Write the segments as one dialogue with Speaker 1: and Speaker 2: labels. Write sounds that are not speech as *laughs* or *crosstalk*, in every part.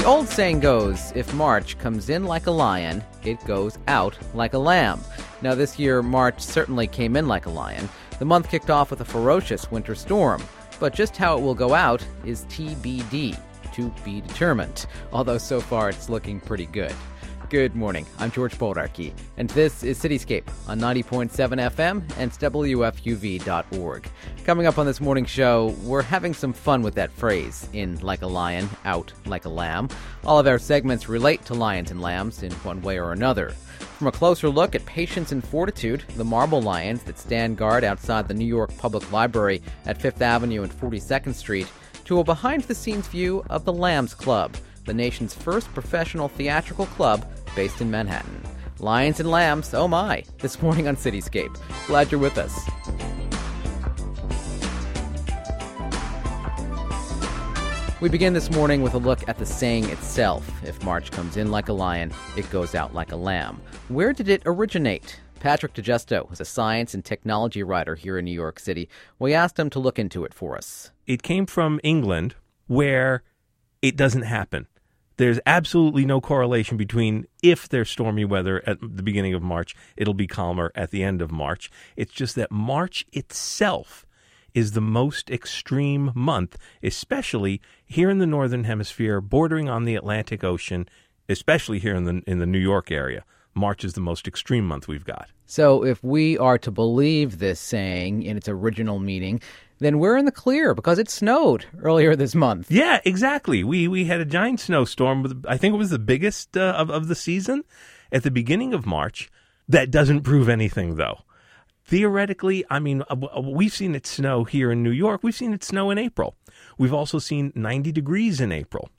Speaker 1: The old saying goes if March comes in like a lion, it goes out like a lamb. Now, this year, March certainly came in like a lion. The month kicked off with a ferocious winter storm, but just how it will go out is TBD, to be determined, although so far it's looking pretty good. Good morning. I'm George Bodarky, and this is Cityscape on 90.7 FM and WFUV.org. Coming up on this morning's show, we're having some fun with that phrase in like a lion, out like a lamb. All of our segments relate to lions and lambs in one way or another. From a closer look at patience and fortitude, the marble lions that stand guard outside the New York Public Library at Fifth Avenue and 42nd Street, to a behind the scenes view of the Lambs Club, the nation's first professional theatrical club based in Manhattan. Lions and Lambs, oh my, this morning on Cityscape. Glad you're with us. We begin this morning with a look at the saying itself. If March comes in like a lion, it goes out like a lamb. Where did it originate? Patrick Di Justo is a science and technology writer here in New York City. We asked him to look into it for us.
Speaker 2: It came from England, where it doesn't happen. There's absolutely no correlation between if there's stormy weather at the beginning of March, it'll be calmer at the end of March. It's just that March itself is the most extreme month, especially here in the northern hemisphere, bordering on the Atlantic Ocean, especially here in the in the New York area. March is the most extreme month we've got.
Speaker 1: So, if we are to believe this saying in its original meaning, then we're in the clear because it snowed earlier this month.
Speaker 2: Yeah, exactly. We we had a giant snowstorm. I think it was the biggest uh, of of the season at the beginning of March. That doesn't prove anything, though. Theoretically, I mean, uh, uh, we've seen it snow here in New York. We've seen it snow in April. We've also seen 90 degrees in April.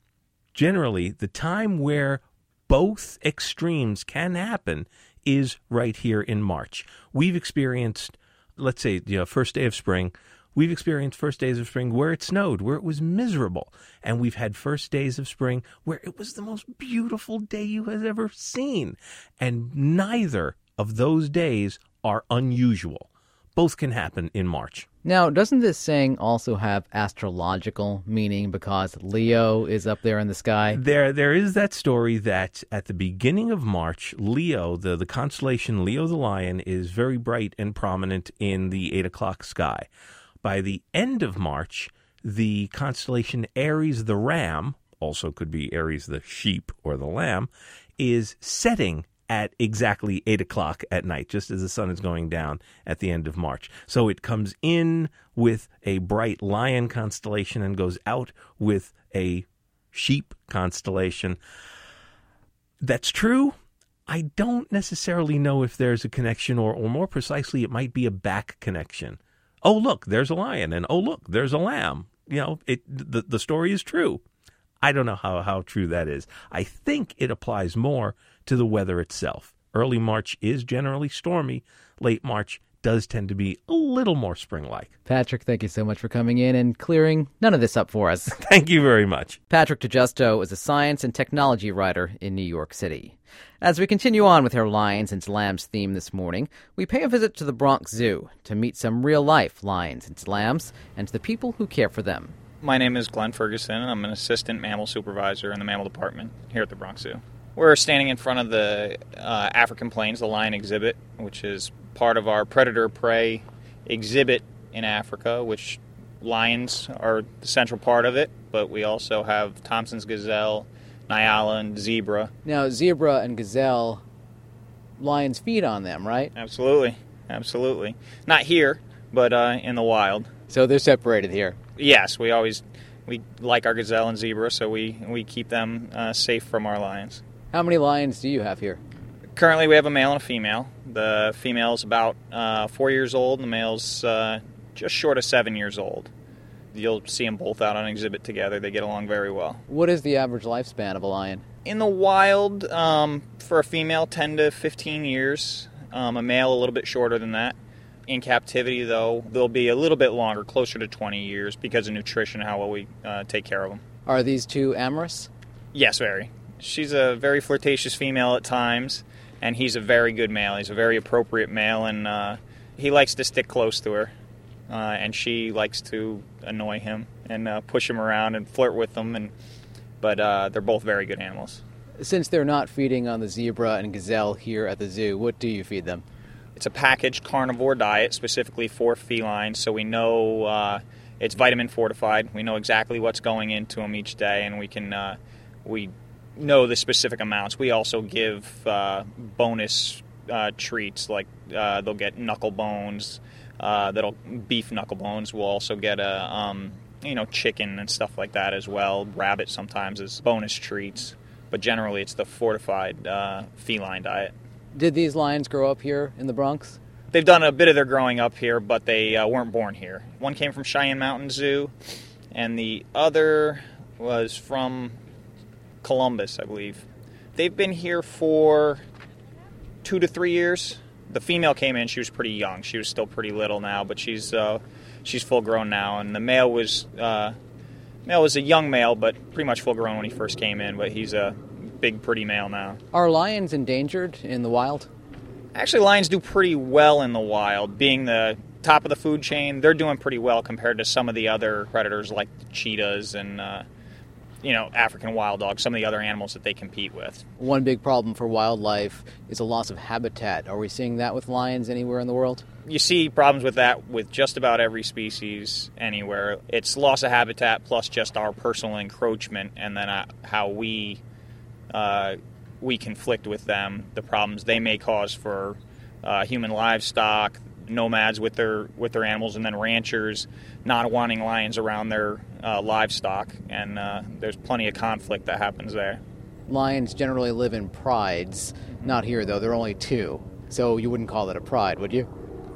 Speaker 2: Generally, the time where both extremes can happen is right here in March. We've experienced, let's say, you know, first day of spring We've experienced first days of spring where it snowed, where it was miserable. And we've had first days of spring where it was the most beautiful day you have ever seen. And neither of those days are unusual. Both can happen in March.
Speaker 1: Now, doesn't this saying also have astrological meaning because Leo is up there in the sky?
Speaker 2: There, there is that story that at the beginning of March, Leo, the, the constellation Leo the Lion, is very bright and prominent in the eight o'clock sky. By the end of March, the constellation Aries the Ram, also could be Aries the sheep or the lamb, is setting at exactly 8 o'clock at night, just as the sun is going down at the end of March. So it comes in with a bright lion constellation and goes out with a sheep constellation. That's true. I don't necessarily know if there's a connection, or, or more precisely, it might be a back connection oh look, there's a lion, and oh look, there's a lamb. You know, it the the story is true. I don't know how how true that is. I think it applies more to the weather itself. Early March is generally stormy. Late March does tend to be a little more spring like.
Speaker 1: Patrick, thank you so much for coming in and clearing none of this up for us. *laughs*
Speaker 2: thank you very much.
Speaker 1: Patrick Di Justo is a science and technology writer in New York City. As we continue on with our lions and lambs theme this morning, we pay a visit to the Bronx Zoo to meet some real life lions and lambs and the people who care for them.
Speaker 3: My name is Glenn Ferguson, and I'm an assistant mammal supervisor in the mammal department here at the Bronx Zoo. We're standing in front of the uh, African Plains, the lion exhibit, which is part of our predator prey exhibit in Africa, which lions are the central part of it, but we also have Thomson's gazelle, Nyala, and zebra.
Speaker 1: Now, zebra and gazelle, lions feed on them, right?
Speaker 3: Absolutely, absolutely. Not here, but uh, in the wild.
Speaker 1: So they're separated here.
Speaker 3: Yes, we always we like our gazelle and zebra, so we we keep them uh, safe from our lions.
Speaker 1: How many lions do you have here?
Speaker 3: Currently, we have a male and a female. The female's about uh, four years old, and the male's uh, just short of seven years old. You'll see them both out on exhibit together. They get along very well.
Speaker 1: What is the average lifespan of a lion?
Speaker 3: In the wild, um, for a female, 10 to 15 years. Um, a male, a little bit shorter than that. In captivity, though, they'll be a little bit longer, closer to 20 years, because of nutrition how well we uh, take care of them.
Speaker 1: Are these two amorous?
Speaker 3: Yes, very. She's a very flirtatious female at times, and he's a very good male. He's a very appropriate male, and uh, he likes to stick close to her, uh, and she likes to annoy him and uh, push him around and flirt with him, and but uh, they're both very good animals.
Speaker 1: Since they're not feeding on the zebra and gazelle here at the zoo, what do you feed them?
Speaker 3: It's a packaged carnivore diet specifically for felines, so we know uh, it's vitamin fortified. We know exactly what's going into them each day, and we can uh, we know the specific amounts. We also give uh, bonus uh, treats like uh, they'll get knuckle bones, uh, that'll beef knuckle bones. We'll also get a um, you know chicken and stuff like that as well. Rabbit sometimes as bonus treats, but generally it's the fortified uh, feline diet.
Speaker 1: Did these lions grow up here in the Bronx?
Speaker 3: They've done a bit of their growing up here, but they uh, weren't born here. One came from Cheyenne Mountain Zoo, and the other was from Columbus, I believe. They've been here for two to three years. The female came in; she was pretty young. She was still pretty little now, but she's uh, she's full grown now. And the male was uh, male was a young male, but pretty much full grown when he first came in. But he's a big, pretty male now.
Speaker 1: Are lions endangered in the wild?
Speaker 3: Actually, lions do pretty well in the wild. Being the top of the food chain, they're doing pretty well compared to some of the other predators like cheetahs and uh, you know African wild dogs, some of the other animals that they compete with.
Speaker 1: One big problem for wildlife is a loss of habitat. Are we seeing that with lions anywhere in the world?
Speaker 3: You see problems with that with just about every species anywhere. It's loss of habitat plus just our personal encroachment, and then uh, how we uh, we conflict with them, the problems they may cause for uh, human livestock, nomads with their with their animals, and then ranchers not wanting lions around their uh, livestock. And uh, there's plenty of conflict that happens there.
Speaker 1: Lions generally live in prides. Not here though. There are only two, so you wouldn't call it a pride, would you?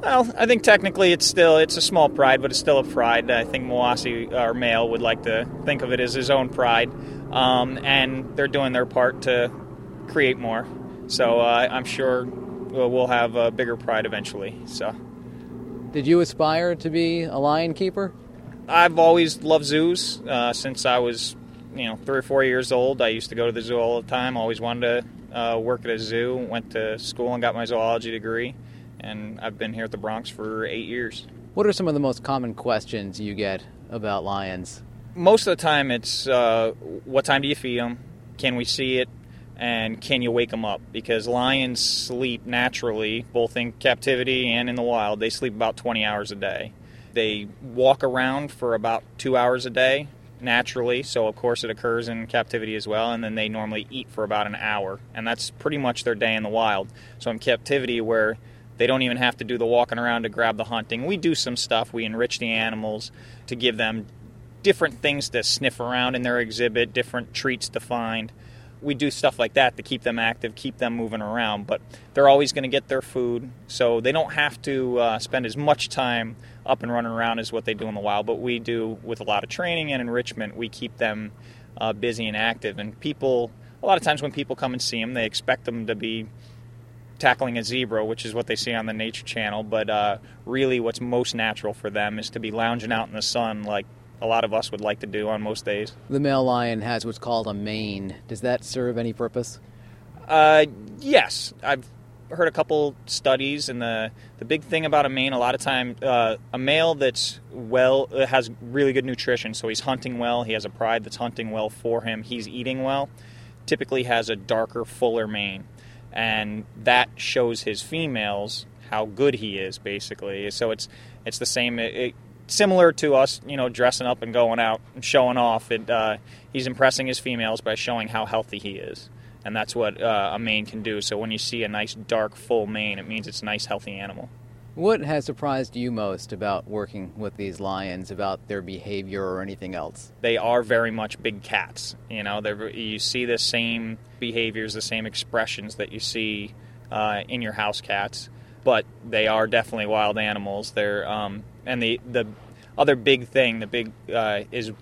Speaker 3: Well, I think technically it's still it's a small pride, but it's still a pride. I think Mawassi, our male, would like to think of it as his own pride, um, and they're doing their part to create more. So uh, I'm sure we'll have a bigger pride eventually. So,
Speaker 1: did you aspire to be a lion keeper?
Speaker 3: I've always loved zoos uh, since I was, you know, three or four years old. I used to go to the zoo all the time. Always wanted to uh, work at a zoo. Went to school and got my zoology degree, and I've been here at the Bronx for eight years.
Speaker 1: What are some of the most common questions you get about lions?
Speaker 3: Most of the time, it's uh, what time do you feed them? Can we see it? And can you wake them up? Because lions sleep naturally, both in captivity and in the wild. They sleep about 20 hours a day. They walk around for about two hours a day naturally, so of course it occurs in captivity as well, and then they normally eat for about an hour, and that's pretty much their day in the wild. So in captivity, where they don't even have to do the walking around to grab the hunting, we do some stuff. We enrich the animals to give them different things to sniff around in their exhibit, different treats to find we do stuff like that to keep them active, keep them moving around. But they're always going to get their food, so they don't have to uh, spend as much time up and running around as what they do in the wild. But we do with a lot of training and enrichment. We keep them uh, busy and active. And people, a lot of times when people come and see them, they expect them to be tackling a zebra, which is what they see on the Nature Channel. But uh, really, what's most natural for them is to be lounging out in the sun like a lot of us would like to do on most days.
Speaker 1: The male lion has what's called a mane. Does that serve any purpose?
Speaker 3: Uh, yes, I've heard a couple studies, and the the big thing about a mane, a lot of time, uh, a male that's well uh, has really good nutrition, so he's hunting well. He has a pride that's hunting well for him. He's eating well. Typically, has a darker, fuller mane, and that shows his females how good he is, basically. So it's it's the same. It, it, similar to us, you know, dressing up and going out and showing off. It, uh, he's impressing his females by showing how healthy he is, and that's what uh, a mane can do. So when you see a nice dark full mane, it means it's a nice healthy animal.
Speaker 1: What has surprised you most about working with these lions, about their behavior or anything else?
Speaker 3: They are very much big cats. You know, you see the same behaviors, the same expressions that you see uh, in your house cats, but they are definitely wild animals. They're um, and the the other big thing, the big uh, is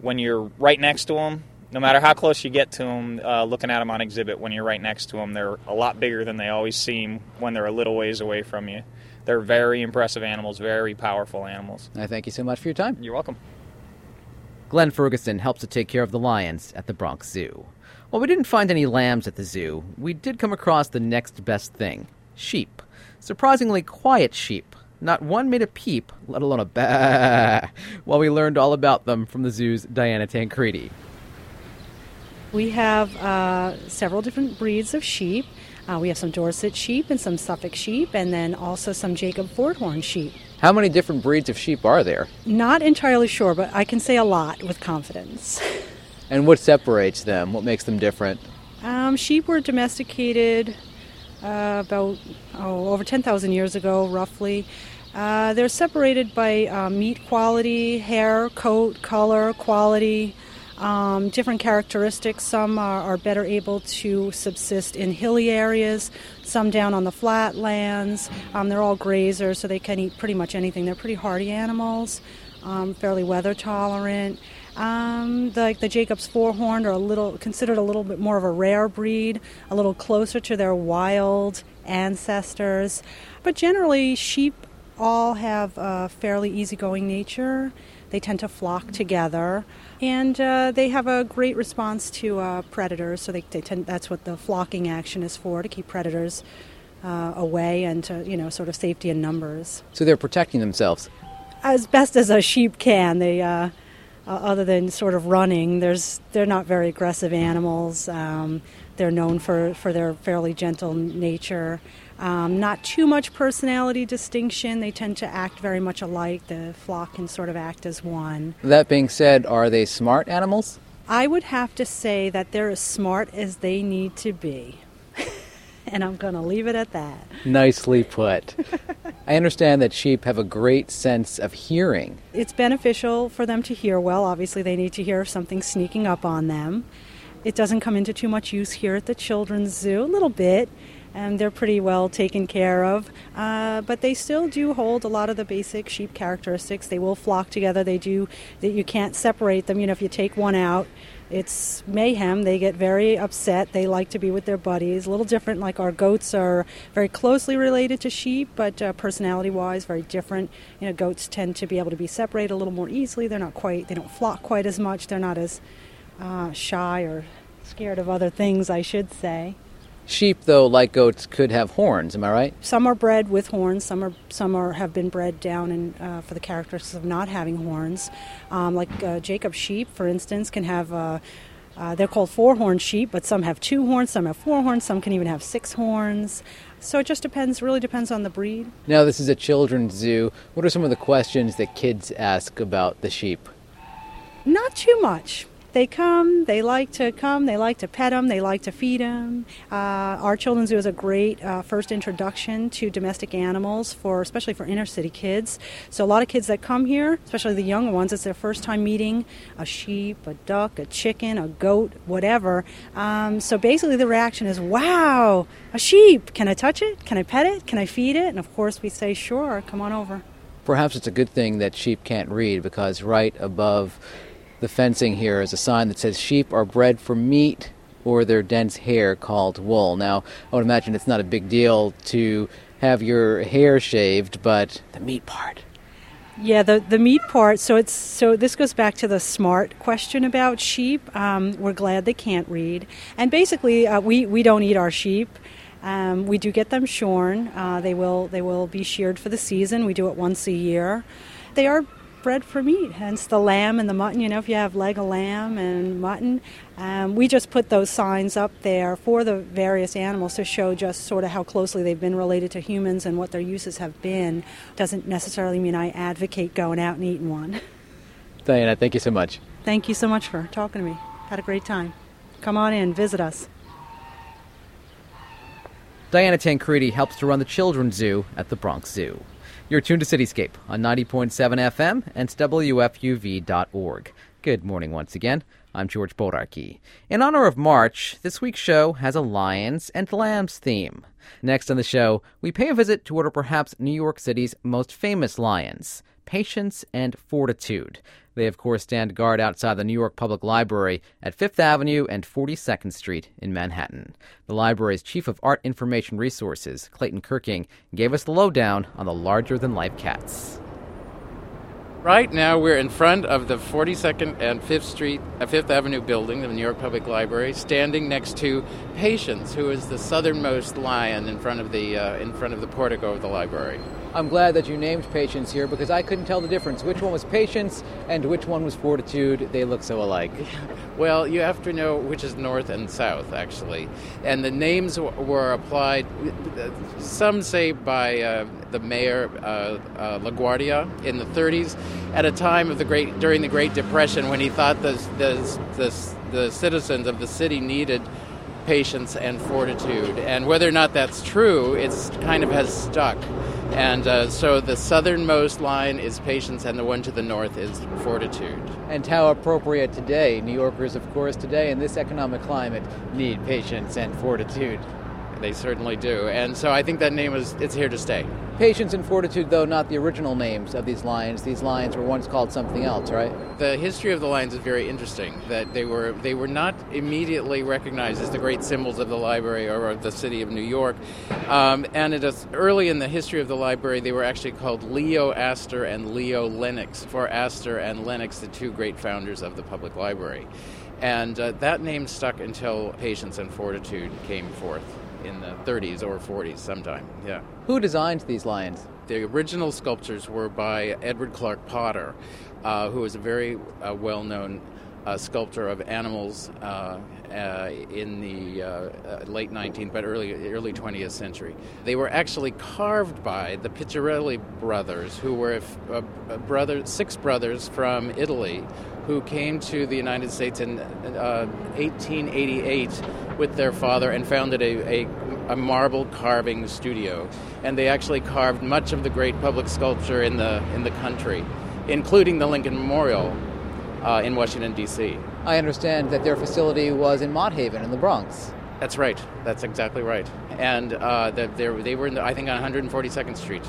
Speaker 3: when you're right next to them. No matter how close you get to them, uh, looking at them on exhibit, when you're right next to them, they're a lot bigger than they always seem when they're a little ways away from you. They're very impressive animals, very powerful animals.
Speaker 1: I thank you so much for your time.
Speaker 3: You're welcome.
Speaker 1: Glenn Ferguson helps to take care of the lions at the Bronx Zoo. While we didn't find any lambs at the zoo, we did come across the next best thing sheep. Surprisingly quiet sheep not one made a peep, let alone a bah, while we learned all about them from the zoo's Diana Tancredi.
Speaker 4: We have uh, several different breeds of sheep. Uh, we have some Dorset sheep and some Suffolk sheep, and then also some Jacob four-horn sheep.
Speaker 1: How many different breeds of sheep are there?
Speaker 4: Not entirely sure, but I can say a lot with confidence.
Speaker 1: And what separates them? What makes them different?
Speaker 4: Um, sheep were domesticated uh, about oh, over 10,000 years ago, roughly. Uh, they're separated by uh, meat quality, hair, coat, color, quality, um, different characteristics. Some are, are, better able to subsist in hilly areas, some down on the flatlands. Um, they're all grazers, so they can eat pretty much anything. They're pretty hardy animals, um, fairly weather tolerant. Um, the, the Jacob's horned are a little considered a little bit more of a rare breed, a little closer to their wild ancestors. But generally, sheep all have a fairly easygoing nature. They tend to flock together, and uh, they have a great response to uh, predators. So they, they tend, that's what the flocking action is for to keep predators uh, away and to you know sort of safety in numbers.
Speaker 1: So they're protecting themselves
Speaker 4: as best as a sheep can. They uh, other than sort of running, there's they're not very aggressive animals. Um, they're known for, for their fairly gentle nature. Um, not too much personality distinction. They tend to act very much alike. The flock can sort of act as one.
Speaker 1: That being said, are they smart animals?
Speaker 4: I would have to say that they're as smart as they need to be. *laughs* and I'm going to leave it at that.
Speaker 1: Nicely put. *laughs* I understand that sheep have a great sense of hearing.
Speaker 4: It's beneficial for them to hear well. Obviously, they need to hear if something's sneaking up on them. It doesn't come into too much use here at the Children's Zoo, a little bit, and they're pretty well taken care of. Uh, but they still do hold a lot of the basic sheep characteristics. They will flock together. They do that. You can't separate them. You know, if you take one out, it's mayhem. They get very upset. They like to be with their buddies. A little different, like our goats are very closely related to sheep, but uh, personality wise, very different. You know, goats tend to be able to be separated a little more easily. They're not quite, they don't flock quite as much. They're not as uh, shy or scared of other things, I should say.
Speaker 1: Sheep, though, like goats, could have horns. Am I right?
Speaker 4: Some are bred with horns. Some are some are have been bred down and uh, for the characteristics of not having horns. Um, like uh, Jacob sheep, for instance, can have. Uh, uh, they're called four-horn sheep, but some have two horns, some have four horns, some can even have six horns. So it just depends. Really depends on the breed.
Speaker 1: Now, this is a children's zoo. What are some of the questions that kids ask about the sheep?
Speaker 4: Not too much they come, they like to come, they like to pet them, they like to feed them. Uh, our children's zoo is a great uh, first introduction to domestic animals for, especially for inner city kids. So a lot of kids that come here, especially the young ones, it's their first time meeting a sheep, a duck, a chicken, a goat, whatever. Um, so basically, the reaction is, "Wow, a sheep! Can I touch it? Can I pet it? Can I feed it?" And of course, we say, "Sure, come on over."
Speaker 1: Perhaps it's a good thing that sheep can't read because right above the fencing here is a sign that says sheep are bred for meat or their dense hair called wool. Now, I would imagine it's not a big deal to have your hair shaved, but the meat part.
Speaker 4: Yeah, the the meat part. So it's so this goes back to the smart question about sheep. Um, we're glad they can't read, and basically, uh, we we don't eat our sheep. Um, we do get them shorn. Uh, they will they will be sheared for the season. We do it once a year. They are bred for meat, hence the lamb and the mutton. You know, if you have leg of lamb and mutton, um, we just put those signs up there for the various animals to show just sort of how closely they've been related to humans and what their uses have been. Doesn't necessarily mean I advocate going out and eating one. *laughs*
Speaker 1: Diana, thank you so much.
Speaker 4: Thank you so much for talking to me. Had a great time. Come on in, visit us.
Speaker 1: Diana Tancredi helps to run the Children's Zoo at the Bronx Zoo. You're tuned to Cityscape on 90.7 FM and WFUV.org. Good morning once again. I'm George Bodarky. In honor of March, this week's show has a lions and lambs theme. Next on the show, we pay a visit to what are perhaps New York City's most famous lions patience and fortitude. They, of course, stand guard outside the New York Public Library at Fifth Avenue and 42nd Street in Manhattan. The library's Chief of Art Information Resources, Clayton Kirking, gave us the lowdown on the larger than life cats.
Speaker 5: Right now, we're in front of the 42nd and 5th Street, uh, 5th Avenue building the New York Public Library, standing next to Patience, who is the southernmost lion in front of the uh, in front of the portico of the library.
Speaker 1: I'm glad that you named Patience here because I couldn't tell the difference. Which one was Patience and which one was Fortitude? They look so alike. *laughs*
Speaker 5: Well, you have to know which is north and south, actually. And the names w- were applied, some say by uh, the mayor uh, uh, LaGuardia in the 30s, at a time of the great during the Great Depression when he thought the the, the, the citizens of the city needed patience and fortitude. And whether or not that's true, it's kind of has stuck. And uh, so the southernmost line is patience, and the one to the north is fortitude.
Speaker 1: And how appropriate today. New Yorkers, of course, today in this economic climate need patience and fortitude.
Speaker 5: They certainly do. And so I think that name is it's here to stay.
Speaker 1: Patience and fortitude, though, not the original names of these lions. These lions were once called something else, right?
Speaker 5: The history of the lions is very interesting. That they were they were not immediately recognized as the great symbols of the library or of the city of New York. Um, and it is early in the history of the library, they were actually called Leo Astor and Leo Lenox, for Astor and Lenox, the two great founders of the public library. And uh, that name stuck until Patience and Fortitude came forth in the 30s or 40s sometime. Yeah.
Speaker 1: Who designed these lions?
Speaker 5: The original sculptures were by Edward Clark Potter, uh, who was a very uh, well known uh, sculptor of animals uh, uh, in the uh, late 19th but early, early 20th century. They were actually carved by the Piccirilli brothers, who were brother, six brothers from Italy who came to the United States in 1888 with their father and founded a, a, a, marble carving studio. And they actually carved much of the great public sculpture in the, in the country, including the Lincoln Memorial uh, in Washington, D.C.
Speaker 1: I understand that their facility was in Mott Haven in the Bronx.
Speaker 5: That's right. That's exactly right. And uh, they were, in the, I think, on 142nd Street.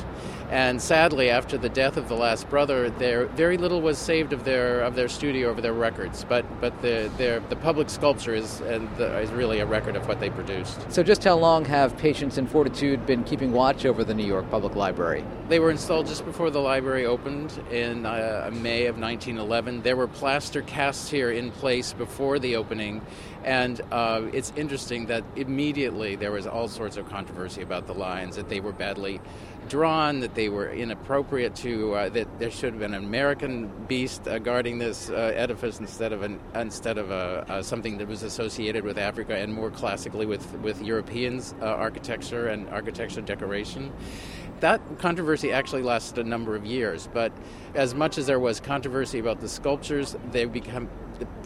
Speaker 5: And sadly, after the death of the last brother, there very little was saved of their of their studio of their records. But but the their, the public sculpture is and the, is really a record of what they produced.
Speaker 1: So, just how long have Patience and Fortitude been keeping watch over the New York Public Library?
Speaker 5: They were installed just before the library opened in uh, May of 1911. There were plaster casts here in place before the opening, and uh, it's interesting that immediately there was all sorts of controversy about the lions that they were badly drawn, that they were inappropriate to, uh, that there should have been an American beast uh, guarding this uh, edifice instead of an instead of a, something that was associated with Africa and more classically with with Europeans uh, architecture and architecture decoration. That controversy actually lasted a number of years, but as much as there was controversy about the sculptures, they become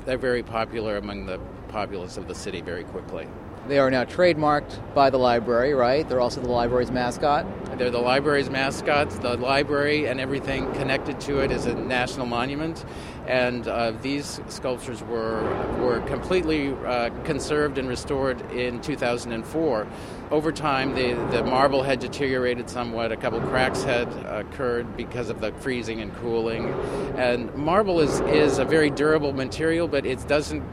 Speaker 5: they're very popular among the populace of the city very quickly.
Speaker 1: They are now trademarked by the library, right? They're also the library's mascot.
Speaker 5: They're the library's mascots. The library and everything connected to it is a national monument, and uh, these sculptures were were completely uh, conserved and restored in 2004. Over time, the, the marble had deteriorated somewhat. A couple cracks had occurred because of the freezing and cooling. And marble is, is a very durable material, but it doesn't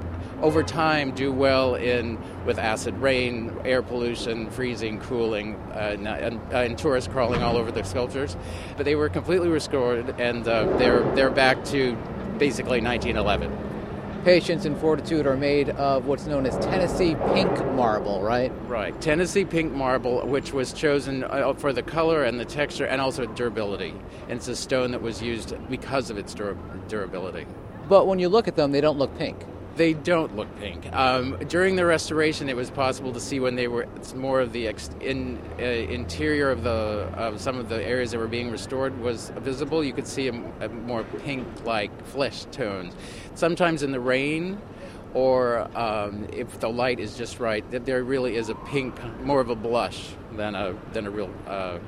Speaker 5: over time do well in with acid rain, air pollution, freezing, cooling, uh, and, uh, and, tourists crawling all over the sculptures. But they were completely restored, and uh, they're they're back to basically 1911.
Speaker 1: Patience and fortitude are made of what's known as Tennessee pink marble, right?
Speaker 5: Right. Tennessee pink marble, which was chosen uh, for the color and the texture and also durability. And it's a stone that was used because of its dur- durability.
Speaker 1: But when you look at them, they don't look pink.
Speaker 5: They don't look pink. Um, during the restoration, it was possible to see when they were more of the ex- in, uh, interior of the of some of the areas that were being restored was visible. You could see a, a more pink-like flesh tones. Sometimes in the rain, or um, if the light is just right, there really is a pink, more of a blush than a than a real uh,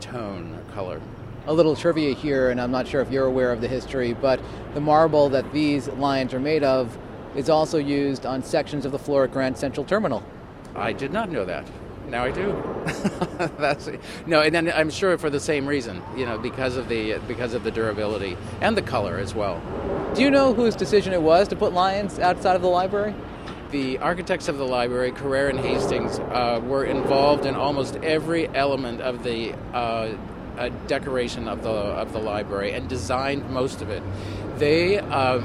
Speaker 5: tone color
Speaker 1: a little trivia here, and I'm not sure if you're aware of the history, but the marble that these lions are made of is also used on sections of the floor at Grand Central Terminal.
Speaker 5: I did not know that. Now I do. *laughs* That's no, and then I'm sure for the same reason, you know, because of the because of the durability and the color as well.
Speaker 1: Do you know whose decision it was to put lions outside of the library?
Speaker 5: The architects of the library, Carrere and Hastings, uh, were involved in almost every element of the uh, uh, decoration of the of the library and designed most of it. They uh,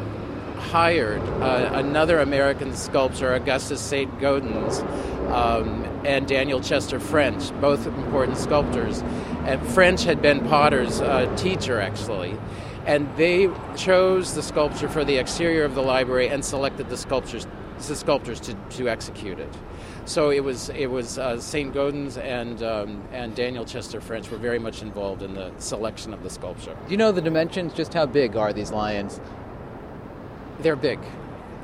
Speaker 5: hired uh, another American sculptor, Augustus St. Gaudens, um, and Daniel Chester French, both important sculptors. And French had been Potter's uh, teacher, actually. And they chose the sculpture for the exterior of the library and selected the sculptures, the sculptors to, to execute it. So it was it was uh, St. Gaudens and um, and Daniel Chester French were very much involved in the selection of the sculpture.
Speaker 1: Do you know the dimensions? Just how big are these lions?
Speaker 5: They're big. *laughs*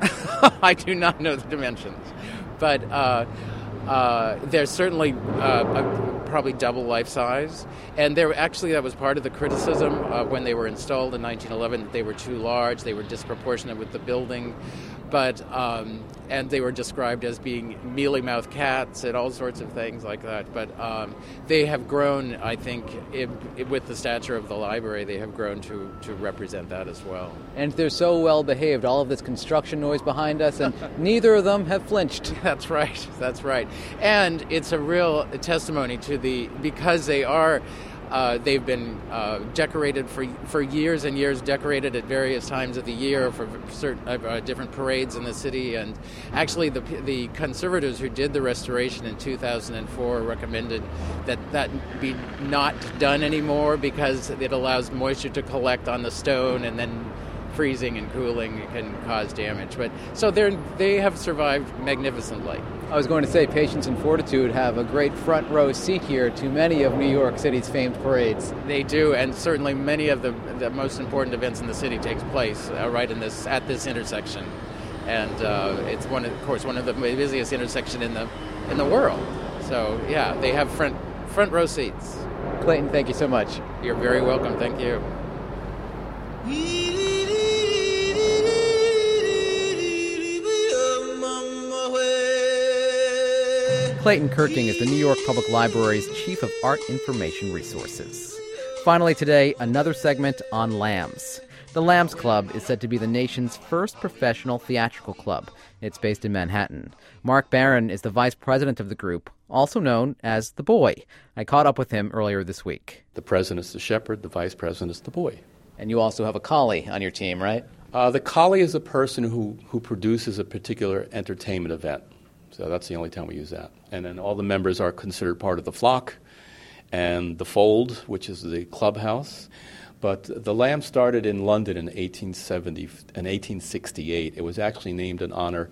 Speaker 5: I do not know the dimensions, but uh, uh, they're certainly uh, probably double life size. And there actually that was part of the criticism uh, when they were installed in 1911 that they were too large, they were disproportionate with the building but um, and they were described as being mealy mouthed cats and all sorts of things like that. But um, they have grown, I think, it, it, with the stature of the library, they have grown to to represent that as well.
Speaker 1: And they're so well behaved. All of this construction noise behind us, and *laughs* neither of them have flinched.
Speaker 5: That's right. That's right. And it's a real testimony to the because they are uh, they've been uh, decorated for for years and years, decorated at various times of the year for certain uh, different parades in the city. And actually, the the conservators who did the restoration in 2004 recommended that that be not done anymore because it allows moisture to collect on the stone and then freezing and cooling can cause damage. But so they they have survived magnificently.
Speaker 1: I was going to say, patience and fortitude have a great front row seat here to many of New York City's famed parades.
Speaker 5: They do, and certainly many of the, the most important events in the city takes place uh, right in this at this intersection, and uh, it's one, of, of course, one of the busiest intersections in the in the world. So yeah, they have front front row seats.
Speaker 1: Clayton, thank you so much.
Speaker 5: You're very welcome. Thank you.
Speaker 1: Clayton Kirking is the New York Public Library's Chief of Art Information Resources. Finally, today, another segment on Lambs. The Lambs Club is said to be the nation's first professional theatrical club. It's based in Manhattan. Mark Barron is the vice president of the group, also known as the Boy. I caught up with him earlier this week.
Speaker 2: The president is the shepherd, the vice president is the boy.
Speaker 1: And you also have a collie on your team, right?
Speaker 2: Uh, the collie is a person who, who produces a particular entertainment event. So that's the only time we use that. And then all the members are considered part of the flock and the fold, which is the clubhouse. But the Lamb started in London in 1870 in 1868. It was actually named in honor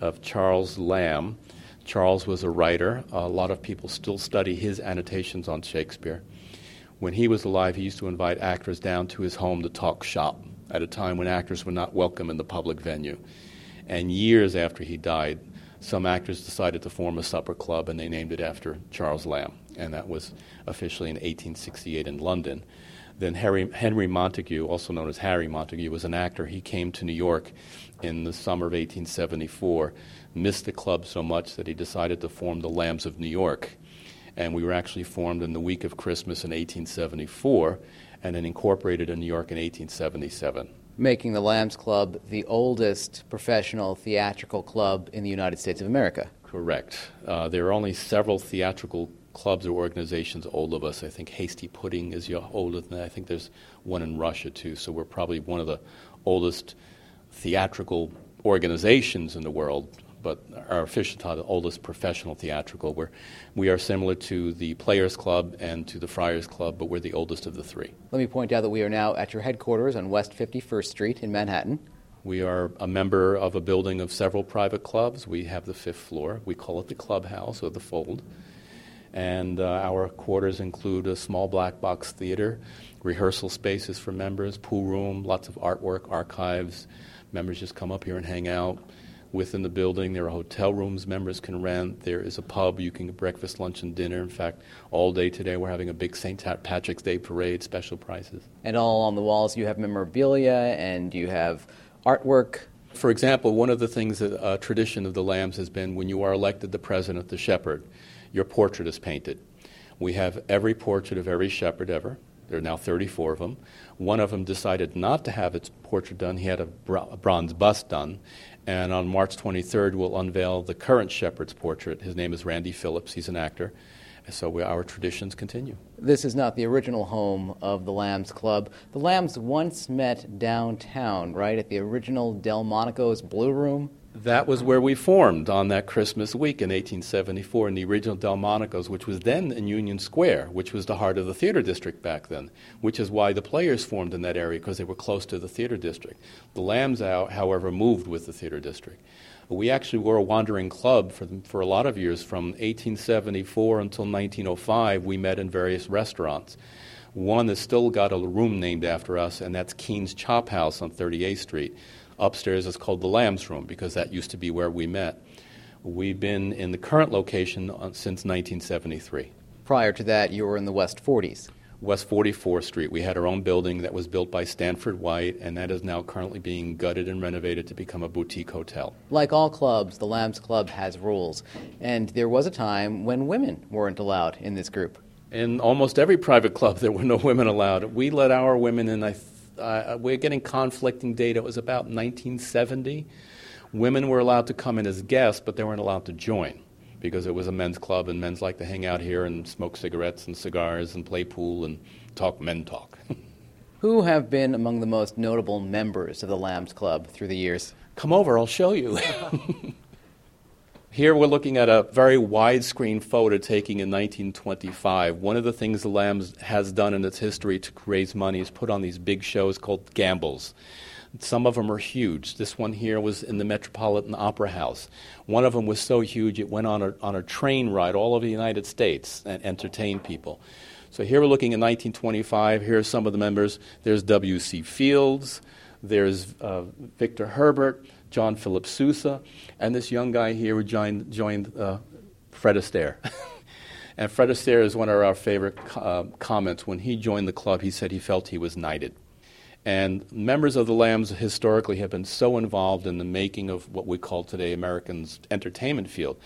Speaker 2: of Charles Lamb. Charles was a writer. A lot of people still study his annotations on Shakespeare. When he was alive, he used to invite actors down to his home to talk shop at a time when actors were not welcome in the public venue. And years after he died, some actors decided to form a supper club and they named it after Charles Lamb. And that was officially in 1868 in London. Then Harry, Henry Montague, also known as Harry Montague, was an actor. He came to New York in the summer of 1874, missed the club so much that he decided to form the Lambs of New York. And we were actually formed in the week of Christmas in 1874 and then incorporated in New York in 1877
Speaker 1: making the Lambs Club the oldest professional theatrical club in the United States of America.
Speaker 2: Correct. Uh, there are only several theatrical clubs or organizations old of us. I think Hasty Pudding is older than that. I think there's one in Russia too. So we're probably one of the oldest theatrical organizations in the world but our official title, the oldest professional theatrical, where we are similar to the Players Club and to the Friars Club, but we're the oldest of the three.
Speaker 1: Let me point out that we are now at your headquarters on West 51st Street in Manhattan.
Speaker 2: We are a member of a building of several private clubs. We have the fifth floor. We call it the clubhouse or the fold. And uh, our quarters include a small black box theater, rehearsal spaces for members, pool room, lots of artwork, archives. Members just come up here and hang out within the building. There are hotel rooms members can rent. There is a pub you can get breakfast, lunch, and dinner. In fact, all day today we're having a big St. Patrick's Day parade, special prices.
Speaker 1: And all on the walls you have memorabilia and you have artwork.
Speaker 2: For example, one of the things that a uh, tradition of the Lambs has been when you are elected the president, the shepherd, your portrait is painted. We have every portrait of every shepherd ever. There are now 34 of them. One of them decided not to have its portrait done. He had a, a bronze bust done, and on March 23rd, we'll unveil the current shepherd's portrait. His name is Randy Phillips. He's an actor. so we, our traditions continue.
Speaker 1: This is not the original home of the Lambs Club. The Lambs once met downtown, right, at the original Delmonico's Blue Room?
Speaker 2: That was where we formed on that Christmas week in 1874 in the original Delmonico's, which was then in Union Square, which was the heart of the theater district back then, which is why the players formed in that area because they were close to the theater district. The Lambs, however, moved with the theater district. We actually were a wandering club for, for a lot of years. From 1874 until 1905, we met in various restaurants. One has still got a room named after us, and that's Keens Chop House on 38th Street. Upstairs is called the Lamb's Room because that used to be where we met. We've been in the current location uh, since 1973.
Speaker 1: Prior to that, you were in the West 40s.
Speaker 2: West 44th Street. We had our own building that was built by Stanford White, and that is now currently being gutted and renovated to become a boutique hotel.
Speaker 1: Like all clubs, the Lambs Club has rules, and there was a time when women weren't allowed in this group.
Speaker 2: In almost every private club, there were no women allowed. We let our women in, I uh, we're getting conflicting data. It was about 1970. Women were allowed to come in as guests, but they weren't allowed to join because it was a men's club, and men's like to hang out here and smoke cigarettes and cigars and play pool and talk men talk. *laughs*
Speaker 1: Who have been among the most notable members of the Lambs Club through the years?
Speaker 2: Come over, I'll show you. *laughs* Here we're looking at a very widescreen photo taken in 1925. One of the things the Lambs has done in its history to raise money is put on these big shows called gambles. Some of them are huge. This one here was in the Metropolitan Opera House. One of them was so huge it went on a, on a train ride all over the United States and entertained people. So here we're looking at 1925. Here are some of the members. There's W.C. Fields. There's uh, Victor Herbert. John Philip Sousa, and this young guy here who joined, joined uh, Fred Astaire. *laughs* and Fred Astaire is one of our favorite uh, comments. When he joined the club, he said he felt he was knighted. And members of the Lambs historically have been so involved in the making of what we call today Americans' entertainment field.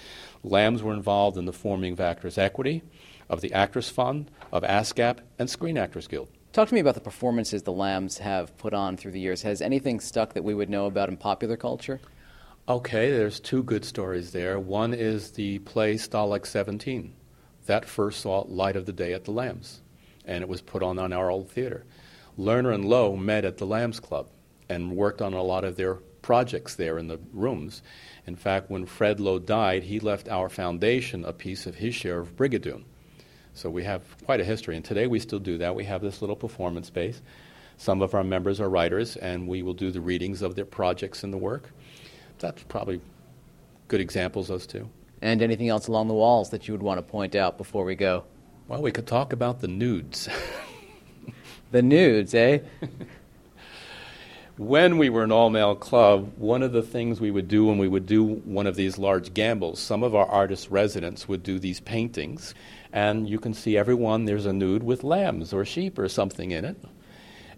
Speaker 2: Lambs were involved in the forming of Actors Equity, of the Actors Fund, of ASCAP, and Screen Actors Guild.
Speaker 1: Talk to me about the performances the Lambs have put on through the years. Has anything stuck that we would know about in popular culture?
Speaker 2: Okay, there's two good stories there. One is the play Stalag 17. That first saw light of the day at the Lambs, and it was put on on our old theater. Lerner and Loewe met at the Lambs Club and worked on a lot of their projects there in the rooms. In fact, when Fred Loewe died, he left our foundation a piece of his share of Brigadoon. So we have quite a history, and today we still do that. We have this little performance space. Some of our members are writers, and we will do the readings of their projects and the work. That's probably good examples, those two.
Speaker 1: And anything else along the walls that you would want to point out before we go?
Speaker 2: Well, we could talk about the nudes. *laughs*
Speaker 1: the nudes, eh? *laughs*
Speaker 2: when we were an all male club, one of the things we would do when we would do one of these large gambles, some of our artist residents would do these paintings and you can see everyone there's a nude with lambs or sheep or something in it.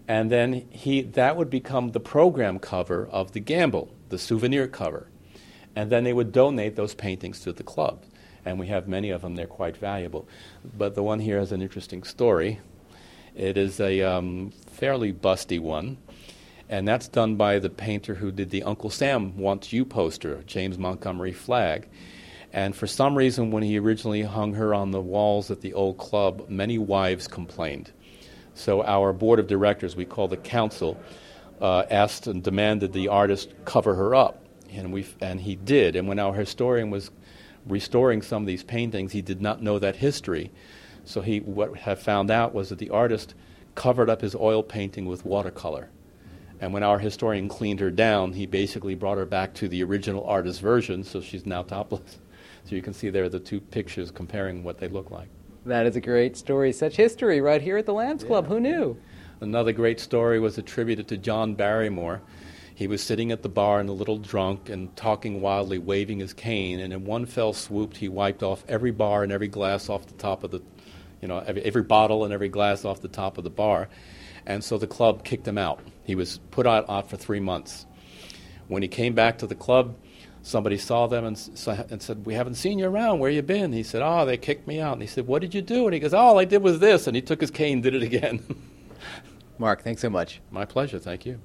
Speaker 2: And then he that would become the program cover of the gamble the souvenir cover. And then they would donate those paintings to the club. And we have many of them. They're quite valuable. But the one here has an interesting story. It is a um, fairly busty one. And that's done by the painter who did the uncle sam wants you poster james montgomery flagg and for some reason, when he originally hung her on the walls at the old club, many wives complained. So our board of directors, we call the council, uh, asked and demanded the artist cover her up. And, we, and he did. And when our historian was restoring some of these paintings, he did not know that history. So he, what had found out was that the artist covered up his oil painting with watercolor. And when our historian cleaned her down, he basically brought her back to the original artist's version, so she's now topless. So you can see there the two pictures comparing what they look like.
Speaker 1: That is a great story. Such history right here at the Lambs Club. Yeah. Who knew?
Speaker 2: Another great story was attributed to John Barrymore. He was sitting at the bar and a little drunk and talking wildly, waving his cane, and in one fell swoop, he wiped off every bar and every glass off the top of the, you know, every, every bottle and every glass off the top of the bar. And so the club kicked him out. He was put out, out for three months. When he came back to the club, somebody saw them and, and said, We haven't seen you around. Where you been? He said, Oh, they kicked me out. And he said, What did you do? And he goes, All I did was this. And he took his cane and did it again. *laughs*
Speaker 1: Mark, thanks so much.
Speaker 2: My pleasure. Thank you.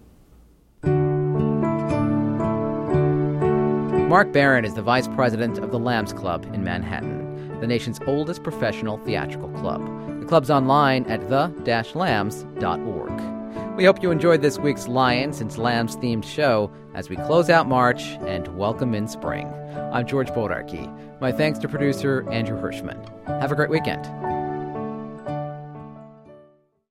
Speaker 1: Mark Barron is the vice president of the Lambs Club in Manhattan. the nation's oldest professional theatrical club. The club's online at the-lambs.org. We hope you enjoyed this week's Lions and Lambs themed show as we close out March and welcome in spring. I'm George Bodarky. My thanks to producer Andrew Hirschman. Have a great weekend.